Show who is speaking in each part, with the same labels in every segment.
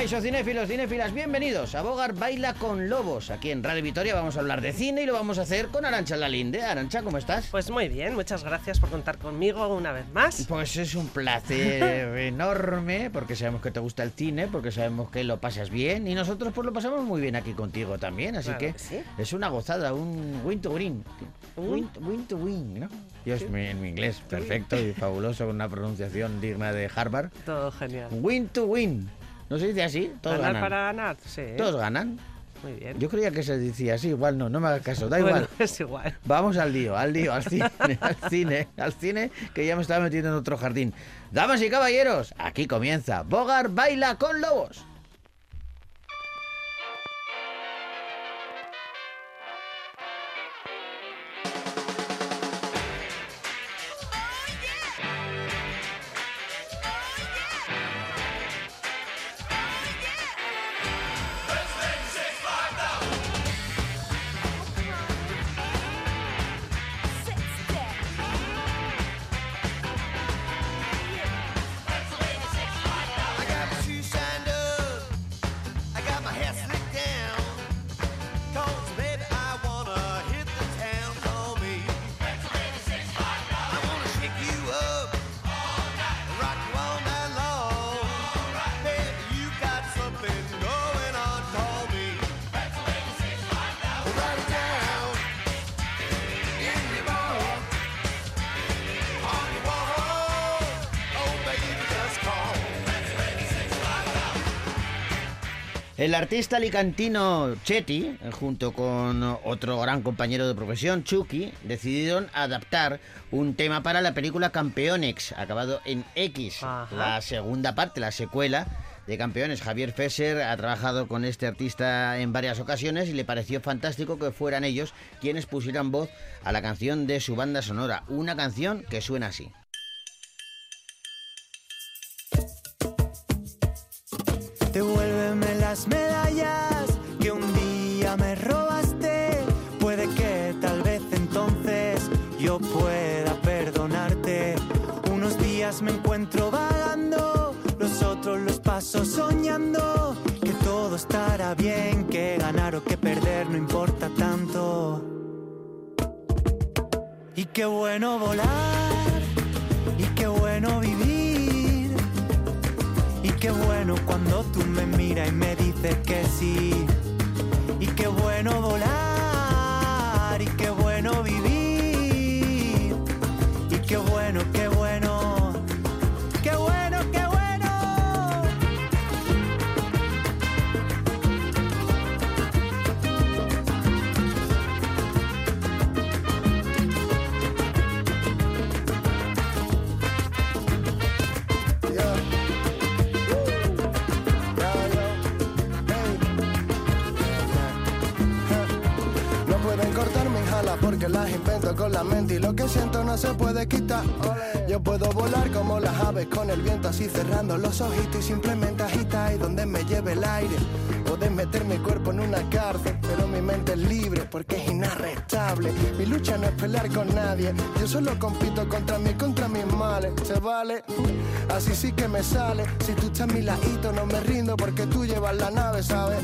Speaker 1: Caixo cinéfilos, cinéfilas, bienvenidos a Bogar Baila con Lobos. Aquí en Radio Vitoria vamos a hablar de cine y lo vamos a hacer con Arancha Lalinde. Arancha, ¿cómo estás?
Speaker 2: Pues muy bien, muchas gracias por contar conmigo una vez más.
Speaker 1: Pues es un placer enorme porque sabemos que te gusta el cine, porque sabemos que lo pasas bien y nosotros pues lo pasamos muy bien aquí contigo también, así
Speaker 2: Claro
Speaker 1: que
Speaker 2: que sí.
Speaker 1: es una gozada, un win to win. Win, win to win, ¿no? Dios, mi, en mi inglés, perfecto y fabuloso, con una pronunciación digna de Harvard.
Speaker 2: Todo genial.
Speaker 1: Win to win. ¿No se dice así? Todos
Speaker 2: ganar
Speaker 1: ganan.
Speaker 2: para ganar, sí.
Speaker 1: Todos ganan.
Speaker 2: Muy bien.
Speaker 1: Yo creía que se decía así, igual no, no me hagas caso, da
Speaker 2: bueno,
Speaker 1: igual.
Speaker 2: es igual.
Speaker 1: Vamos al lío, al lío, al cine, al cine, al cine, que ya me estaba metiendo en otro jardín. Damas y caballeros, aquí comienza Bogar Baila con Lobos. El artista alicantino Chetty, eh, junto con otro gran compañero de profesión, Chucky, decidieron adaptar un tema para la película Campeonex, acabado en X,
Speaker 2: Ajá.
Speaker 1: la segunda parte, la secuela de Campeones. Javier Fesser ha trabajado con este artista en varias ocasiones y le pareció fantástico que fueran ellos quienes pusieran voz a la canción de su banda sonora, una canción que suena así.
Speaker 3: Devuélveme las medallas que un día me robaste. Puede que tal vez entonces yo pueda perdonarte. Unos días me encuentro vagando, los otros los paso soñando. Que todo estará bien, que ganar o que perder no importa tanto. Y qué bueno volar, y qué bueno vivir. Qué bueno cuando tú me miras y me dices que sí. Y qué bueno volar.
Speaker 4: Porque las invento con la mente y lo que siento no se puede quitar. Yo puedo volar como las aves con el viento así cerrando los ojitos y simplemente agitar y donde me lleve el aire. Puedes meter mi cuerpo en una cárcel, mente es libre porque es inarrestable. Mi lucha no es pelear con nadie, yo solo compito contra mí, contra mis males. ¿Se vale? Así sí que me sale. Si tú estás a mi ladito no me rindo porque tú llevas la nave, ¿sabes?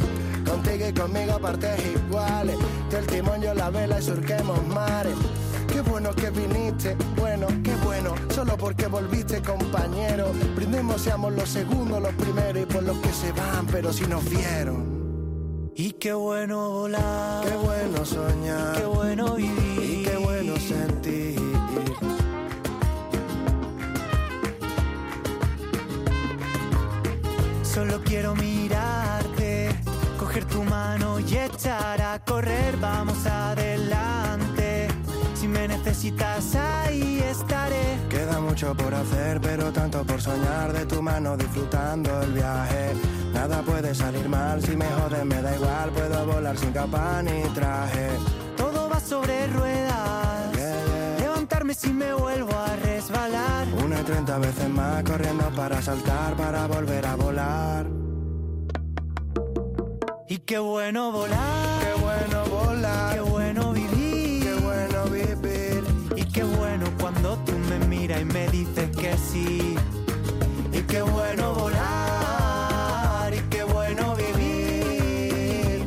Speaker 4: Contigo y conmigo a partes iguales. Tú el timón, yo la vela y surquemos mares. Qué bueno que viniste, bueno, qué bueno, solo porque volviste compañero. Brindemos, seamos los segundos, los primeros y por los que se van, pero si nos vieron.
Speaker 3: Y qué bueno volar.
Speaker 4: Qué bueno soñar.
Speaker 3: Qué bueno vivir.
Speaker 4: Y qué bueno sentir.
Speaker 3: Solo quiero mirarte, coger tu mano y echar a correr, vamos adelante. Me necesitas ahí estaré.
Speaker 4: Queda mucho por hacer, pero tanto por soñar de tu mano disfrutando el viaje. Nada puede salir mal, si me joden me da igual, puedo volar sin capa ni traje.
Speaker 3: Todo va sobre ruedas.
Speaker 4: Yeah, yeah.
Speaker 3: Levantarme si me vuelvo a resbalar.
Speaker 4: Una y treinta veces más corriendo para saltar, para volver a volar.
Speaker 3: Y qué bueno volar.
Speaker 4: Qué bueno volar,
Speaker 3: Qué cuando tú me miras y me dices que sí. Y qué bueno volar, y qué bueno vivir.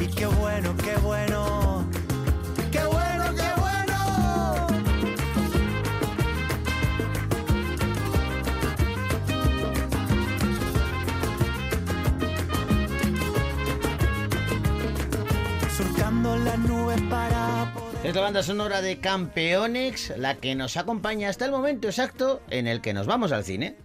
Speaker 3: Y qué bueno, qué bueno. qué bueno, qué bueno. Surcando las nubes para
Speaker 1: es la banda sonora de Campeonex, la que nos acompaña hasta el momento exacto en el que nos vamos al cine.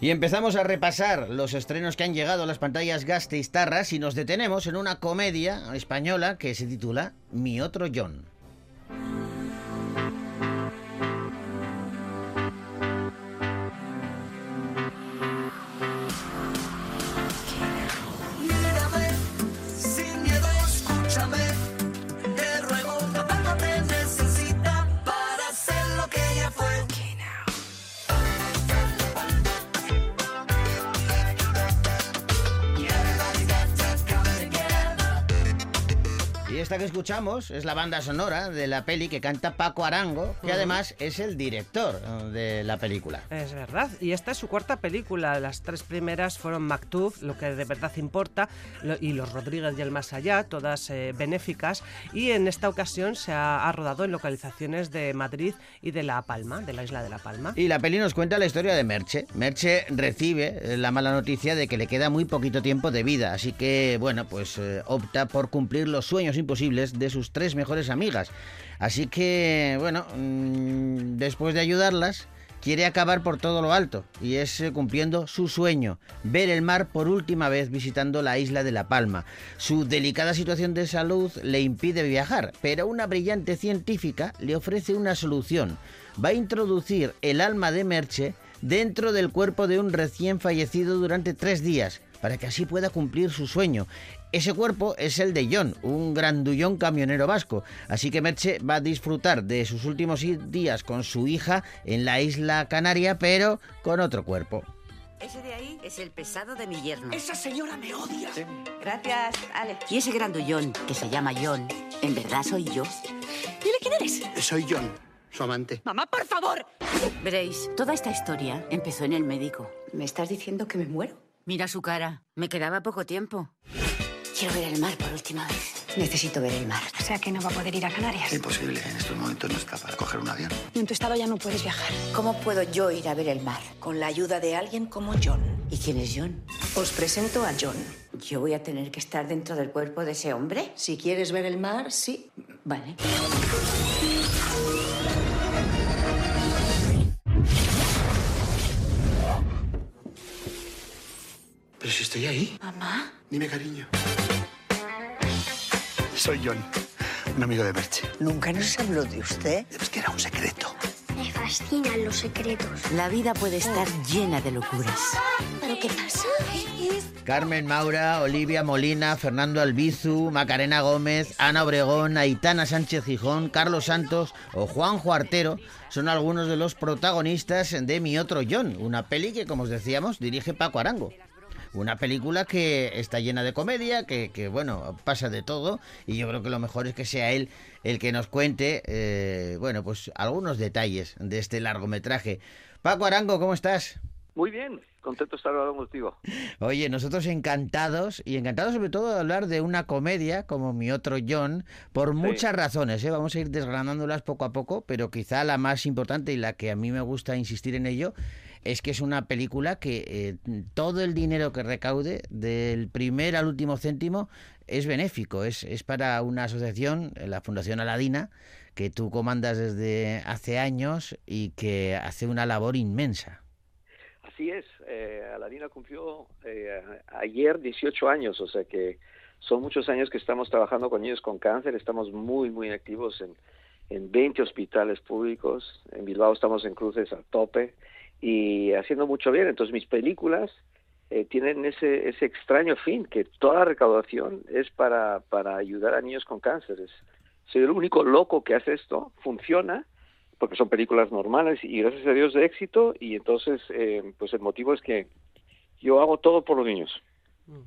Speaker 1: Y empezamos a repasar los estrenos que han llegado a las pantallas Gasteiztarras y nos detenemos en una comedia española que se titula Mi otro John. Esta que escuchamos es la banda sonora de la peli que canta Paco Arango, que además es el director de la película.
Speaker 2: Es verdad, y esta es su cuarta película. Las tres primeras fueron Mactuf, lo que de verdad importa, y Los Rodríguez y el Más Allá, todas eh, benéficas. Y en esta ocasión se ha, ha rodado en localizaciones de Madrid y de La Palma, de la isla de La Palma.
Speaker 1: Y la peli nos cuenta la historia de Merche. Merche recibe eh, la mala noticia de que le queda muy poquito tiempo de vida, así que, bueno, pues eh, opta por cumplir los sueños imposibles de sus tres mejores amigas. Así que, bueno, mm, después de ayudarlas, quiere acabar por todo lo alto, y es eh, cumpliendo su sueño, ver el mar por última vez visitando la isla de La Palma. Su delicada situación de salud le impide viajar, pero una brillante científica le ofrece una solución. Va a introducir el alma de Merche dentro del cuerpo de un recién fallecido durante tres días, para que así pueda cumplir su sueño. Ese cuerpo es el de John, un grandullón camionero vasco. Así que Merche va a disfrutar de sus últimos días con su hija en la isla Canaria, pero con otro cuerpo.
Speaker 5: Ese de ahí es el pesado de mi yerno.
Speaker 6: Esa señora me odia.
Speaker 5: Gracias, Ale. Y ese grandullón, que se llama John, en verdad soy yo.
Speaker 7: Dile quién eres.
Speaker 8: Soy John, su amante.
Speaker 7: Mamá, por favor.
Speaker 5: Veréis, toda esta historia empezó en el médico.
Speaker 7: ¿Me estás diciendo que me muero?
Speaker 5: Mira su cara. Me quedaba poco tiempo. Quiero ver el mar por última vez.
Speaker 7: Necesito ver el mar. O sea que no va a poder ir a Canarias.
Speaker 8: Imposible, en estos momentos no está para coger un avión.
Speaker 7: En tu estado ya no puedes viajar.
Speaker 5: ¿Cómo puedo yo ir a ver el mar?
Speaker 9: Con la ayuda de alguien como John.
Speaker 5: ¿Y quién es John?
Speaker 9: Os presento a John.
Speaker 5: ¿Yo voy a tener que estar dentro del cuerpo de ese hombre?
Speaker 9: Si quieres ver el mar, sí.
Speaker 5: Vale.
Speaker 8: Pero si estoy ahí.
Speaker 5: Mamá.
Speaker 8: Dime, cariño. Soy John, un amigo de Merche.
Speaker 9: Nunca nos habló de usted.
Speaker 8: Es que era un secreto.
Speaker 10: Me fascinan los secretos.
Speaker 5: La vida puede estar llena de locuras.
Speaker 10: ¿Pero qué pasa?
Speaker 1: Carmen Maura, Olivia Molina, Fernando Albizu, Macarena Gómez, Ana Obregón, Aitana Sánchez Gijón, Carlos Santos o Juan Juartero son algunos de los protagonistas de Mi Otro John, una peli que, como os decíamos, dirige Paco Arango. Una película que está llena de comedia, que, que, bueno, pasa de todo, y yo creo que lo mejor es que sea él el que nos cuente, eh, bueno, pues algunos detalles de este largometraje. Paco Arango, ¿cómo estás?
Speaker 11: Muy bien, contento de estar hablando contigo.
Speaker 1: Oye, nosotros encantados y encantados sobre todo de hablar de una comedia como mi otro John por muchas razones. ¿eh? Vamos a ir desgranándolas poco a poco, pero quizá la más importante y la que a mí me gusta insistir en ello es que es una película que eh, todo el dinero que recaude del primer al último céntimo es benéfico, es, es para una asociación, la Fundación Aladina, que tú comandas desde hace años y que hace una labor inmensa.
Speaker 11: Así es, eh, Aladina cumplió eh, ayer 18 años, o sea que son muchos años que estamos trabajando con niños con cáncer, estamos muy, muy activos en, en 20 hospitales públicos, en Bilbao estamos en cruces a tope y haciendo mucho bien, entonces mis películas eh, tienen ese, ese extraño fin, que toda la recaudación es para, para ayudar a niños con cáncer. Es- soy el único loco que hace esto, funciona, porque son películas normales y gracias a Dios de éxito y entonces eh, pues el motivo es que yo hago todo por los niños.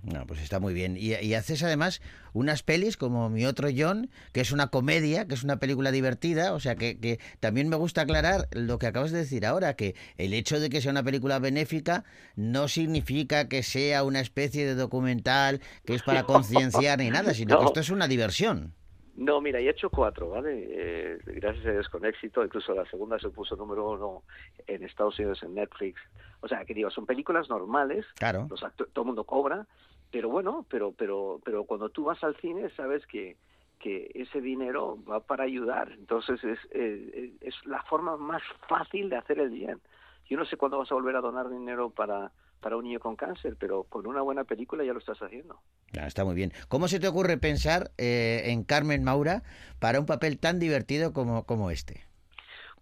Speaker 1: No, pues está muy bien. Y, y haces además unas pelis como Mi Otro John, que es una comedia, que es una película divertida. O sea, que, que también me gusta aclarar lo que acabas de decir ahora, que el hecho de que sea una película benéfica no significa que sea una especie de documental que es para concienciar ni nada, sino que esto es una diversión.
Speaker 11: No, mira, he hecho cuatro, ¿vale? Eh, gracias a Dios con éxito. Incluso la segunda se puso número uno en Estados Unidos en Netflix. O sea, que digo, son películas normales.
Speaker 1: Claro.
Speaker 11: Los todo el mundo cobra, pero bueno, pero pero pero cuando tú vas al cine sabes que que ese dinero va para ayudar. Entonces es eh, es la forma más fácil de hacer el bien. Yo no sé cuándo vas a volver a donar dinero para para un niño con cáncer, pero con una buena película ya lo estás haciendo.
Speaker 1: Ah, está muy bien. ¿Cómo se te ocurre pensar eh, en Carmen Maura para un papel tan divertido como, como este?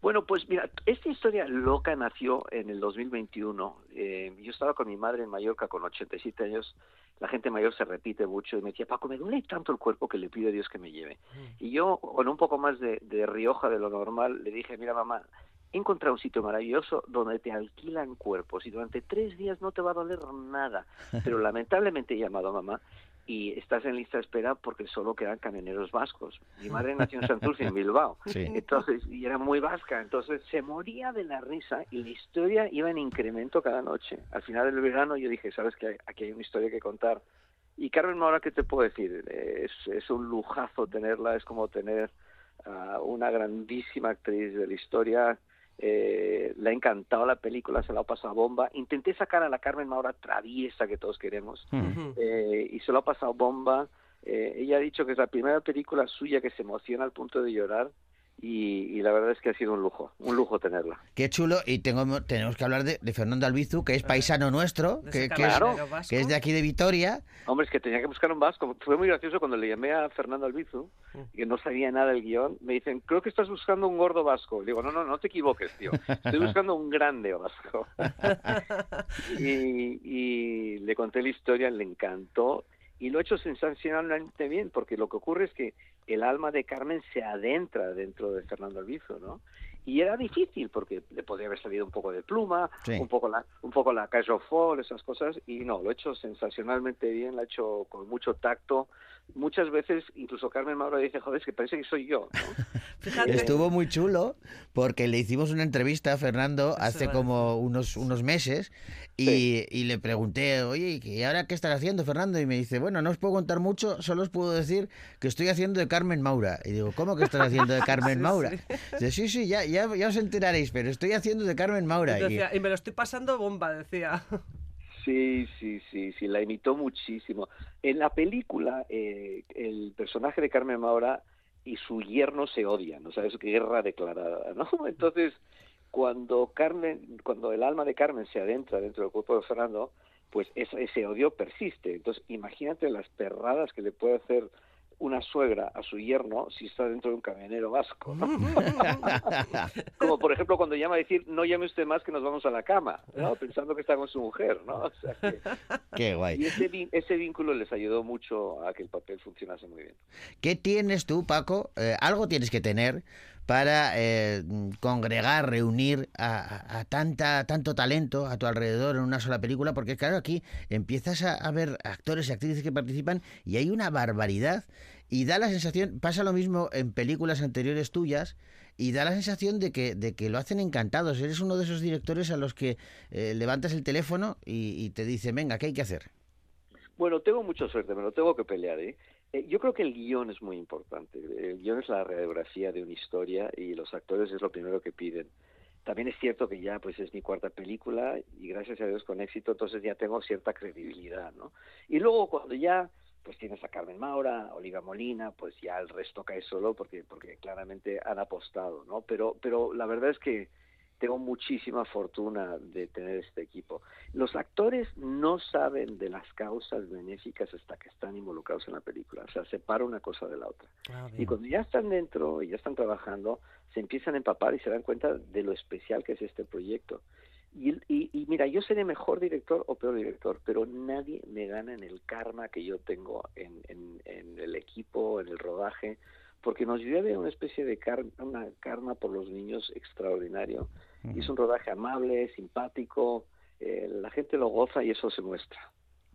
Speaker 11: Bueno, pues mira, esta historia loca nació en el 2021. Eh, yo estaba con mi madre en Mallorca con 87 años. La gente mayor se repite mucho y me decía, Paco, me duele tanto el cuerpo que le pido a Dios que me lleve. Y yo, con un poco más de, de Rioja de lo normal, le dije, mira mamá, he encontrado un sitio maravilloso donde te alquilan cuerpos y durante tres días no te va a doler nada. Pero lamentablemente he llamado a mamá y estás en lista de espera porque solo quedan camioneros vascos. Mi madre nació en Santurce, en Bilbao.
Speaker 1: Sí.
Speaker 11: Entonces, y era muy vasca, entonces se moría de la risa y la historia iba en incremento cada noche. Al final del verano yo dije, sabes que aquí hay una historia que contar. Y Carmen Maura, ¿qué te puedo decir? Es, es un lujazo tenerla, es como tener a una grandísima actriz de la historia. Eh, le ha encantado la película, se la ha pasado bomba. Intenté sacar a la Carmen Maura traviesa que todos queremos eh, y se lo ha pasado bomba. Eh, ella ha dicho que es la primera película suya que se emociona al punto de llorar y, y la verdad es que ha sido un lujo, un lujo tenerla.
Speaker 1: Qué chulo. Y tengo, tenemos que hablar de, de Fernando Albizu, que es paisano nuestro, que, que es, que de aquí de Vitoria.
Speaker 11: Hombre, es que tenía que buscar un vasco. Fue muy gracioso cuando le llamé a Fernando Albizu, que no sabía nada del guion. Me dicen, creo que estás buscando un gordo vasco. Le digo, no, no, no te equivoques, tío. Estoy buscando un grande vasco. y, y le conté la historia, le encantó. Y lo he hecho sensacionalmente bien, porque lo que ocurre es que el alma de Carmen se adentra dentro de Fernando Albizu, ¿no? Y era difícil, porque le podría haber salido un poco de pluma,
Speaker 1: Sí.
Speaker 11: un poco la un poco la fall, esas cosas, y no, lo he hecho sensacionalmente bien, lo he hecho con mucho tacto. Muchas veces, incluso Carmen Mauro dice, joder, es que parece que soy yo, ¿no?
Speaker 1: Estuvo muy chulo porque le hicimos una entrevista a Fernando hace como unos, unos meses y, y le pregunté, oye, ¿y ahora qué estás haciendo, Fernando? Y me dice, bueno, no os puedo contar mucho, solo os puedo decir que estoy haciendo de Carmen Maura. Y digo, ¿cómo que estás haciendo de Carmen
Speaker 2: Sí,
Speaker 1: Maura?
Speaker 2: sí.
Speaker 1: Dice, sí, sí, ya, ya, ya os enteraréis, pero estoy haciendo de Carmen Maura. Y-
Speaker 2: Decía, y me lo estoy pasando bomba, decía.
Speaker 11: Sí, sí, sí, sí, la imitó muchísimo. En la película, eh, el personaje de Carmen Maura y su yerno se odian, o sea, es guerra declarada, ¿no? Entonces, cuando Carmen, cuando el alma de Carmen se adentra dentro del cuerpo de Fernando, pues ese, ese odio persiste. Entonces, imagínate las perradas que le puede hacer una suegra a su yerno si está dentro de un camionero vasco. ¿no? Como por ejemplo cuando llama a decir, no llame usted más que nos vamos a la cama, ¿no? pensando que está con su mujer. ¿no? O sea que-
Speaker 1: Qué guay.
Speaker 11: y ese vínculo les ayudó mucho a que el papel funcionase muy bien.
Speaker 1: ¿Qué tienes tú, Paco? Eh, algo tienes que tener para eh, congregar, reunir a, tanta, tanto talento a tu alrededor en una sola película, porque claro, aquí empiezas a, a ver actores y actrices que participan y hay una barbaridad y da la sensación, pasa lo mismo en películas anteriores tuyas, y da la sensación de que, de que lo hacen encantados. Eres uno de esos directores a los que eh, levantas el teléfono y, y te dice, venga, ¿qué hay que hacer?
Speaker 11: Bueno, tengo mucha suerte, me lo tengo que pelear. ¿eh? Eh, yo creo que el guion es muy importante. El guion es la radiografía de una historia y los actores es lo primero que piden. También es cierto que ya pues es mi cuarta película y gracias a Dios con éxito, entonces ya tengo cierta credibilidad, ¿no? Y luego cuando ya pues tienes a Carmen Maura, Oliva Molina, pues ya el resto cae solo porque porque claramente han apostado, ¿no? Pero pero la verdad es que tengo muchísima fortuna de tener este equipo. Los actores no saben de las causas benéficas hasta que están involucrados en la película, o sea, separa una cosa de la otra. Y cuando ya están dentro y ya están trabajando, se empiezan a empapar y se dan cuenta de lo especial que es este proyecto. Y, y, y mira, yo seré mejor director o peor director, pero nadie me gana en el karma que yo tengo en, en, en el equipo, en el rodaje, porque nos llueve una especie de karma, una karma por los niños extraordinario. Y es un rodaje amable, simpático, eh, la gente lo goza y eso se muestra.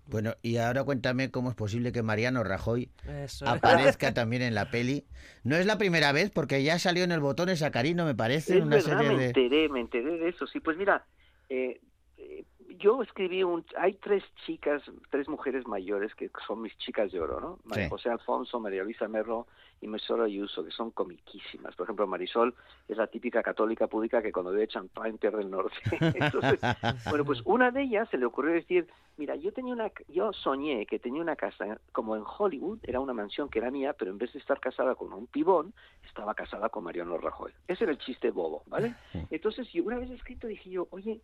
Speaker 1: Bueno, y ahora cuéntame cómo es posible que Mariano Rajoy
Speaker 2: Eso
Speaker 1: aparezca también en la peli. No es la primera vez, porque ya salió en el botón Sacarino, me parece,
Speaker 11: Es
Speaker 1: una
Speaker 11: verdad,
Speaker 1: serie
Speaker 11: me
Speaker 1: de...
Speaker 11: enteré, me enteré de eso. Sí, pues mira, eh, eh, yo escribí un... Hay tres chicas, tres mujeres mayores que son mis chicas de oro, ¿no?
Speaker 1: Sí.
Speaker 11: José Alfonso, María Luisa Merlo y Marisol Ayuso, que son comiquísimas. Por ejemplo, Marisol es la típica católica pública que cuando bebe champán pierde el norte. Entonces, bueno, pues una de ellas se le ocurrió decir, mira, yo tenía una, yo soñé que tenía una casa como en Hollywood, era una mansión que era mía, pero en vez de estar casada con un pibón, estaba casada con Mariano Rajoy. Ese era el chiste bobo, ¿vale? Entonces, yo una vez escrito dije yo, oye,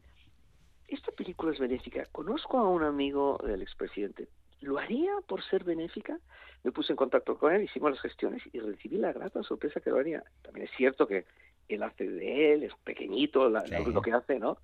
Speaker 11: esta película es benéfica. Conozco a un amigo del expresidente. ¿Lo haría por ser benéfica? Me puse en contacto con él, hicimos las gestiones y recibí la grata sorpresa que lo haría. También es cierto que él hace de él, es pequeñito la-
Speaker 1: Sí.
Speaker 11: lo que hace, ¿no?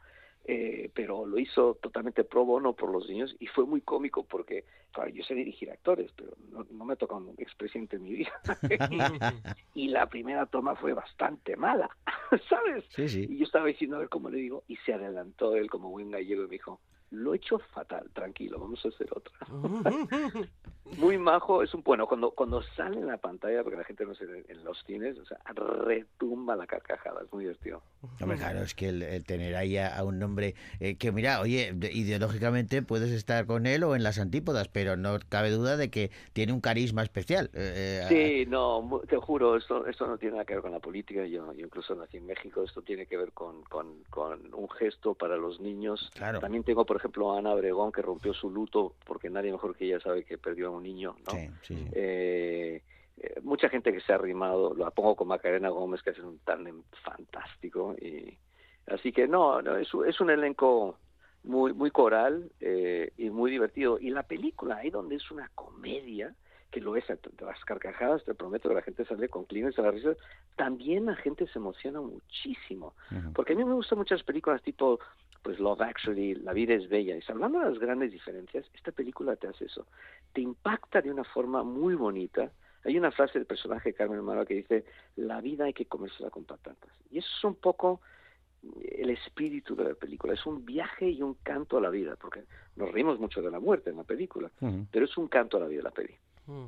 Speaker 11: Eh, pero lo hizo totalmente pro bono por los niños y fue muy cómico porque, claro, yo sé dirigir actores, pero no, no me toca un expresidente en mi vida. y la primera toma fue bastante mala, ¿sabes?
Speaker 1: Sí, sí.
Speaker 11: Y yo estaba diciendo a ver cómo le digo, y se adelantó él como buen gallego y me dijo, lo he hecho fatal, tranquilo, vamos a hacer otra. Muy majo, es un bueno, cuando cuando sale en la pantalla, porque la gente no sé, en los cines, o sea, retumba la carcajada, es muy divertido.
Speaker 1: Hombre, claro, es que el, el tener ahí a, a un hombre eh, que, mira, oye, de- ideológicamente puedes estar con él o en las antípodas, pero no cabe duda de que tiene un carisma especial. eh, eh,
Speaker 11: Sí, no, te juro, esto, esto no tiene nada que ver con la política. Yo, yo incluso nací en México. Esto tiene que ver con, con, con un gesto para los niños.
Speaker 1: Claro.
Speaker 11: También tengo, por ejemplo, Ana Obregón, que rompió su luto, porque nadie mejor que ella sabe que perdió a un niño. ¿no?
Speaker 1: Sí, sí, sí.
Speaker 11: Eh, eh, mucha gente que se ha arrimado, lo pongo con Macarena Gómez, que hace un tándem fantástico. Y, así que no, no es, un- es un elenco muy muy coral eh, y muy divertido. Y la película, ahí donde es una comedia, que lo es, las carcajadas, te prometo que la gente sale con clines a la risa, también la gente se emociona muchísimo.
Speaker 1: Ujú.
Speaker 11: Porque a mí me gustan muchas películas tipo pues Love Actually, La vida es bella. Y hablando de las grandes diferencias, esta película te hace eso. Te impacta de una forma muy bonita. Hay una frase del personaje de Carmen Mara que dice, la vida hay que comérsela con patatas. Y eso es un poco el espíritu de la película. Es un viaje y un canto a la vida, porque nos reímos mucho de la muerte en la película,
Speaker 1: Ujú.
Speaker 11: pero es un canto a la vida la peli.
Speaker 2: Mm.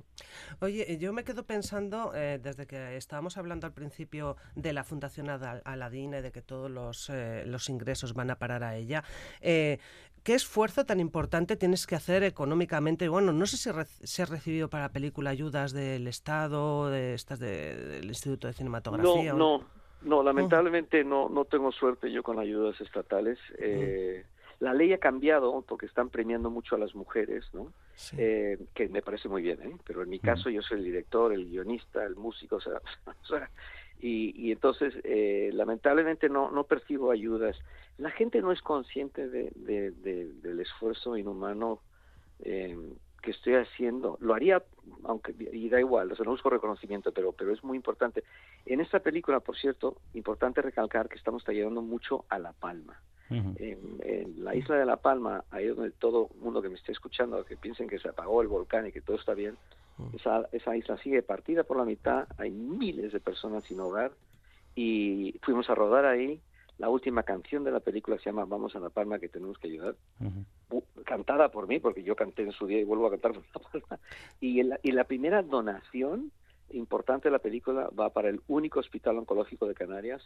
Speaker 2: Oye, eh, yo me quedo pensando, eh, desde que estábamos hablando al principio de la Fundación Aladina y de que todos los, eh, los ingresos van a parar a ella, eh, ¿qué esfuerzo tan importante tienes que hacer económicamente? Bueno, no sé si, re- si has recibido para la película ayudas del Estado, de estas de- del Instituto de Cinematografía.
Speaker 11: No,
Speaker 2: o-
Speaker 11: no, no, lamentablemente no, no tengo suerte yo con ayudas estatales. Eh, La ley ha cambiado porque están premiando mucho a las mujeres, ¿no?
Speaker 2: Sí.
Speaker 11: Eh, que me parece muy bien, ¿eh? Pero en mi caso yo soy el director, el guionista, el músico, o sea, o sea, y, y entonces eh, lamentablemente no, no percibo ayudas. La gente no es consciente de, de- de- del esfuerzo inhumano eh, que estoy haciendo. Lo haría, aunque y da igual, o sea, no busco reconocimiento, pero, pero es muy importante. En esta película, por cierto, importante recalcar que estamos ayudando mucho a La Palma.
Speaker 1: Ujú.
Speaker 11: En, en la isla de La Palma, ahí donde todo el mundo que me esté escuchando, que piensen que se apagó el volcán y que todo está bien, esa, esa isla sigue partida por la mitad, hay miles de personas sin hogar y fuimos a rodar ahí. La última canción de la película se llama Vamos a La Palma que tenemos que ayudar,
Speaker 1: Ujú.
Speaker 11: u- cantada por mí, porque yo canté en su día y vuelvo a cantar por La Palma. Y, el- y la primera donación importante de la película va para el único hospital oncológico de Canarias,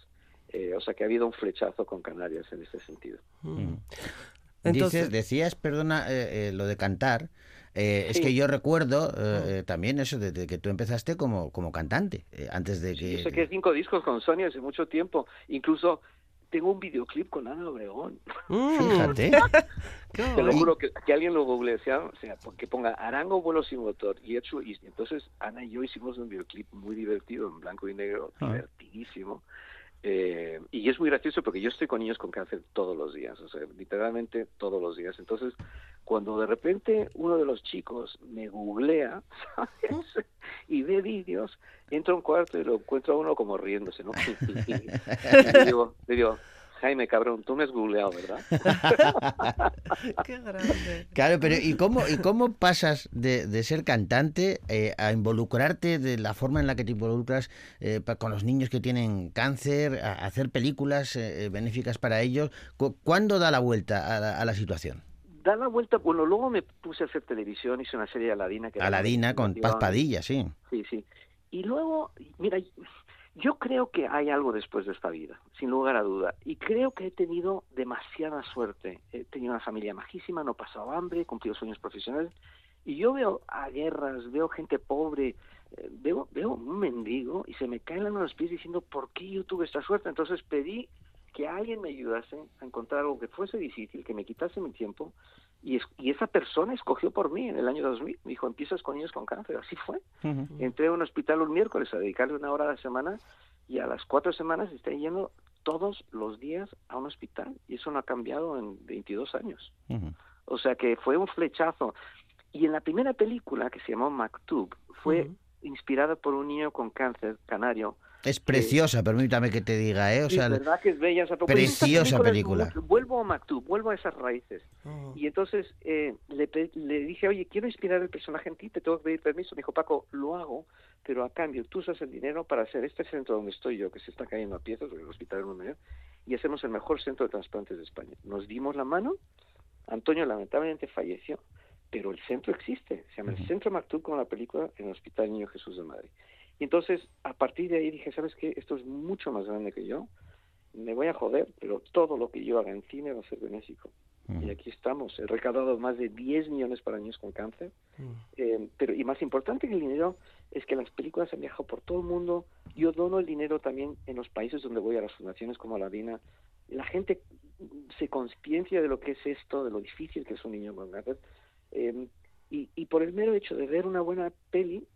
Speaker 11: eh, o sea que ha habido un flechazo con Canarias en este sentido.
Speaker 2: Mm.
Speaker 1: Dices, decías, perdona, eh, eh, lo de cantar. eh, Es que yo recuerdo eh, eh, también eso de, de que tú empezaste como, como cantante, eh, antes de que...
Speaker 11: Yo saqué cinco discos con Sony hace mucho tiempo. Incluso tengo un videoclip con Ana Obregón.
Speaker 2: Mm.
Speaker 1: Fíjate.
Speaker 11: Te lo juro que, que alguien lo google, sea, que ponga Arango vuelo sin motor. Y hecho, y entonces Ana y yo hicimos un videoclip muy divertido, en blanco y negro,
Speaker 1: Ah.
Speaker 11: divertidísimo. Eh, y es muy gracioso porque yo estoy con niños con cáncer todos los días, o sea, literalmente todos los días. Entonces, cuando de repente uno de los chicos me googlea, ¿sabes? Y ve vídeos, entra a un cuarto y lo encuentra a uno como riéndose, ¿no? y le digo, le digo, Jaime, cabrón, tú me has googleado, ¿verdad?
Speaker 2: Qué grande.
Speaker 1: Claro, pero ¿y cómo, y cómo pasas de, de ser cantante eh, a involucrarte de la forma en la que te involucras eh, con los niños que tienen cáncer, a a hacer películas eh, benéficas para ellos? Cu- ¿Cuándo da la vuelta a la, a la situación?
Speaker 11: da la vuelta, bueno, luego me puse a hacer televisión, hice una serie de Aladina. Que
Speaker 1: Aladina con Paz. Padilla, sí.
Speaker 11: Sí, sí. Y luego, mira, Yo creo que hay algo después de esta vida, sin lugar a duda. Y creo que he tenido demasiada suerte. He tenido una familia majísima, no he pasado hambre, he cumplido sueños profesionales. Y yo veo a guerras, veo gente pobre, eh, veo, veo un mendigo y se me caen los pies diciendo, ¿por qué yo tuve esta suerte? Entonces pedí que alguien me ayudase a encontrar algo que fuese difícil, que me quitase mi tiempo. Y, es- y esa persona escogió por mí en el año 2000. Me dijo, empiezas con niños con cáncer. Así fue. Entré a un hospital un miércoles a dedicarle una hora a la semana y a las cuatro semanas estoy yendo todos los días a un hospital. Y eso no ha cambiado en 22 años. O sea que fue un flechazo. Y en la primera película, que se llamó Maktub, fue inspirada por un niño con cáncer canario.
Speaker 1: Es preciosa, permítame que te diga, ¿eh? O
Speaker 11: Sí,
Speaker 1: sea,
Speaker 11: verdad que es bella esa
Speaker 1: preciosa película.
Speaker 11: es vuelvo a Maktub, vuelvo a esas raíces. Y entonces eh, le, le dije, oye, quiero inspirar el personaje en ti, te tengo que pedir permiso. Me dijo, Paco, lo hago, pero a cambio tú usas el dinero para hacer este centro donde estoy yo, que se está cayendo a piezas, porque el hospital es muy mayor, y hacemos el mejor centro de trasplantes de España. Nos dimos la mano, Antonio lamentablemente falleció, pero el centro existe, se llama el Centro Maktub como la película en el Hospital Niño Jesús de Madrid. Y entonces, a partir de ahí dije, ¿sabes qué? Esto es mucho más grande que yo, me voy a joder, pero todo lo que yo haga en cine va a ser benéfico. Y aquí estamos. He recaudado más de 10 millones para niños con cáncer. Eh, pero y más importante que el dinero es que las películas han viajado por todo el mundo. Yo dono el dinero también en los países donde voy a las fundaciones como la DINA. La gente se conciencia de lo que es esto, de lo difícil que es un niño con cáncer. Eh, y, y por el mero hecho de ver una buena peli,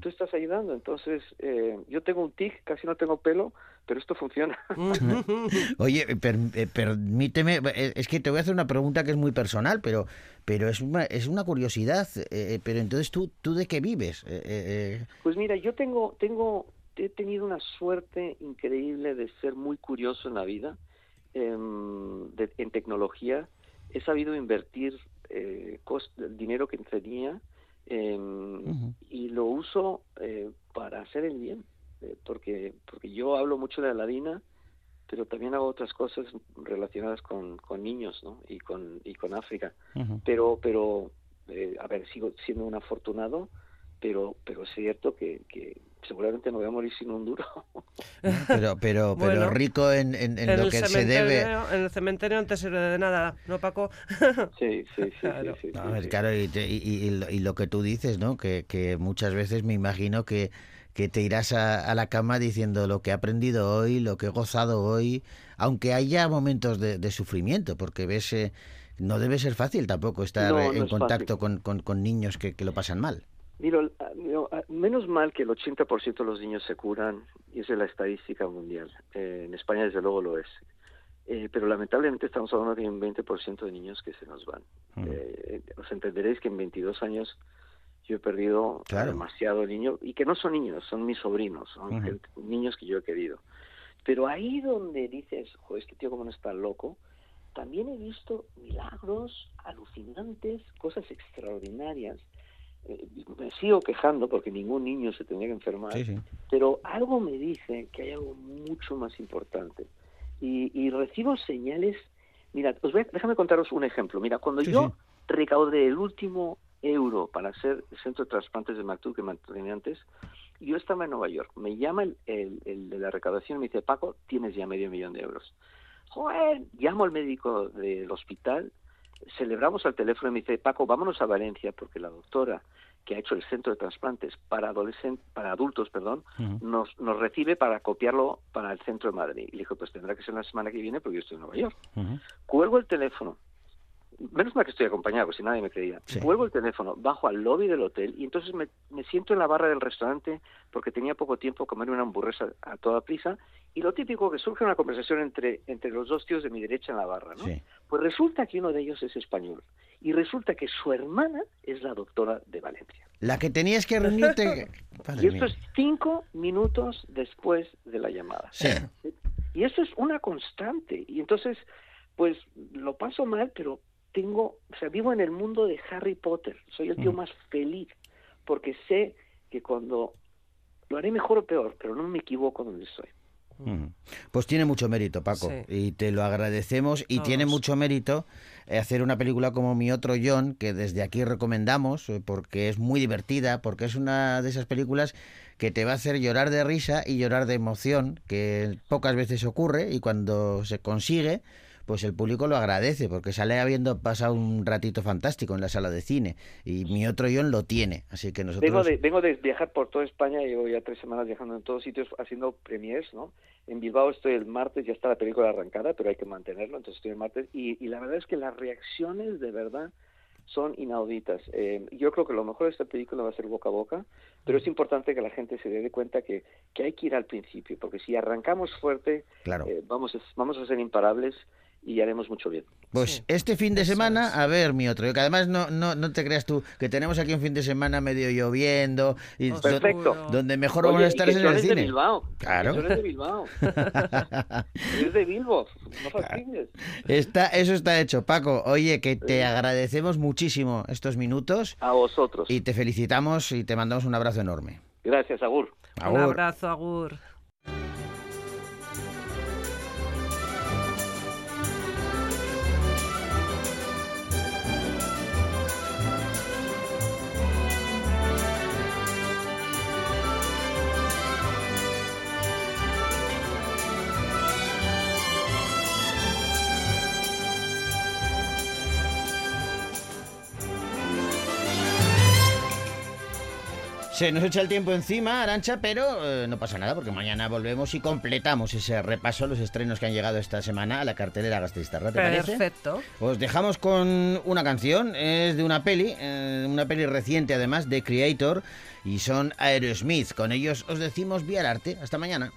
Speaker 11: tú estás ayudando. Entonces, eh, yo tengo un tic, casi no tengo pelo, pero esto funciona.
Speaker 1: Oye, per- eh, permíteme, eh, es que te voy a hacer una pregunta que es muy personal, pero, pero es, una, es una curiosidad. eh, pero entonces, ¿tú, ¿tú de qué vives? Eh, eh,
Speaker 11: Pues mira, yo tengo, tengo, he tenido una suerte increíble de ser muy curioso en la vida, em, de- en tecnología. He sabido invertir eh, cos- el dinero que tenía em, y lo uso eh, para hacer el bien, eh, porque porque yo hablo mucho de la DINA, pero también hago otras cosas relacionadas con, con niños, ¿no? Y con y con África. Pero pero eh, a ver sigo siendo un afortunado pero pero es cierto que, que seguramente me voy a morir sin un duro
Speaker 1: pero, pero, pero
Speaker 2: Bueno,
Speaker 1: rico en, en- en
Speaker 2: En
Speaker 1: lo que se debe.
Speaker 2: En el cementerio no te sirve de nada, ¿no, Paco?
Speaker 11: sí, sí, sí,
Speaker 2: Claro.
Speaker 11: sí, sí,
Speaker 1: A ver, claro, y, te- y- y- y lo- que tú dices, ¿no? Que, que muchas veces me imagino que, que te irás a, a la cama diciendo lo que he aprendido hoy, lo que he gozado hoy, aunque haya momentos de, de sufrimiento, porque ves, eh, no debe ser fácil tampoco estar
Speaker 11: No,
Speaker 1: eh,
Speaker 11: no
Speaker 1: en
Speaker 11: es
Speaker 1: contacto con, con- con niños que, que lo pasan mal.
Speaker 11: Mira, ah, mira, ah, menos mal que el 80% de los niños se curan, y esa es la estadística mundial. Eh, en España, desde luego, lo es. Eh, pero lamentablemente estamos hablando de un 20% de niños que se nos van. Eh, os entenderéis que en 22 años yo he perdido
Speaker 1: Claro.
Speaker 11: demasiado niño, y que no son niños, son mis sobrinos, son niños que yo he querido. Pero ahí donde dices, joder, este tío como no está loco, también he visto milagros alucinantes, cosas extraordinarias. Eh, me sigo quejando porque ningún niño se tendría que enfermar,
Speaker 1: Sí, sí.
Speaker 11: pero algo me dice que hay algo mucho más importante. Y, y recibo señales. Mira, os voy a- déjame contaros un ejemplo. Mira, cuando
Speaker 1: Sí,
Speaker 11: yo recaudé el último euro para hacer el centro de trasplantes de Maktub que mantenía antes, yo estaba en Nueva York. Me llama el, el- el de la recaudación y me dice, Paco, tienes ya medio millón de euros. Joder, llamo al médico del hospital, celebramos al teléfono y me dice, Paco, vámonos a Valencia porque la doctora que ha hecho el centro de trasplantes para adolescentes, para adultos, perdón, nos, nos recibe para copiarlo para el centro de Madrid. Y le dijo, pues tendrá que ser la semana que viene porque yo estoy en Nueva York. Cuelgo el teléfono. Menos mal que estoy acompañado, si nadie me creía.
Speaker 1: Sí.
Speaker 11: Cuelgo el teléfono, bajo al lobby del hotel y entonces me, me siento en la barra del restaurante porque tenía poco tiempo comer una hamburguesa a toda prisa y lo típico que surge una conversación entre, entre los dos tíos de mi derecha en la barra, ¿no?
Speaker 1: Sí.
Speaker 11: Pues resulta que uno de ellos es español y resulta que su hermana es la doctora de Valencia.
Speaker 1: La que tenías que reunirte...
Speaker 11: Y esto es cinco minutos después de la llamada.
Speaker 1: Sí.
Speaker 11: Y eso es una constante. Y entonces, pues lo paso mal, pero tengo, o sea, vivo en el mundo de Harry Potter. Soy el tío
Speaker 1: Mm.
Speaker 11: más feliz porque sé que cuando lo haré mejor o peor, pero no me equivoco donde estoy.
Speaker 1: Mm. Pues tiene mucho mérito, Paco,
Speaker 2: Sí.
Speaker 1: y te lo agradecemos. Y tiene mucho mérito eh, hacer una película como Mi Otro John, que desde aquí recomendamos, eh, porque es muy divertida, porque es una de esas películas que te va a hacer llorar de risa y llorar de emoción, que pocas veces ocurre, y cuando se consigue, pues el público lo agradece, porque sale habiendo pasado un ratito fantástico en la sala de cine, y Mi Otro John lo tiene, así que nosotros...
Speaker 11: Vengo de, vengo de viajar por toda España, llevo ya tres semanas viajando en todos sitios haciendo premiers, ¿no? En Bilbao estoy el martes, ya está la película arrancada, pero hay que mantenerlo, entonces estoy el martes, y, y la verdad es que las reacciones de verdad son inauditas. Eh, yo creo que lo mejor de esta película va a ser boca a boca, pero es importante que la gente se dé cuenta que, que hay que ir al principio, porque si arrancamos fuerte,
Speaker 1: Claro.
Speaker 11: eh, vamos, a, vamos a ser imparables y haremos mucho bien.
Speaker 1: Pues este fin de semana, a ver, mi otro, que además no, no, no te creas tú, que tenemos aquí un fin de semana medio lloviendo, y do-
Speaker 11: Perfecto.
Speaker 1: donde mejor
Speaker 11: Oye,
Speaker 1: vamos a estar es en
Speaker 11: tú
Speaker 1: el
Speaker 11: eres de
Speaker 1: cine.
Speaker 11: Bilbao.
Speaker 1: Claro.
Speaker 11: Eres de Bilbao. eres de Bilbo, no fastidies.
Speaker 1: Está, eso está hecho, Paco. Oye, que te agradecemos muchísimo estos minutos
Speaker 11: A vosotros.
Speaker 1: y te felicitamos y te mandamos un abrazo enorme.
Speaker 11: Gracias, Agur.
Speaker 2: Un
Speaker 1: Agur.
Speaker 2: abrazo, Agur.
Speaker 1: Se nos echa el tiempo encima, Arancha, pero eh, no pasa nada porque mañana volvemos y completamos ese repaso, los estrenos que han llegado esta semana a la cartelera Gasteiztarra, ¿te parece?
Speaker 2: Perfecto.
Speaker 1: Os dejamos con una canción, es de una peli, eh, una peli reciente además, de Creator, y son Aerosmith. Con ellos os decimos vía el arte. Hasta mañana.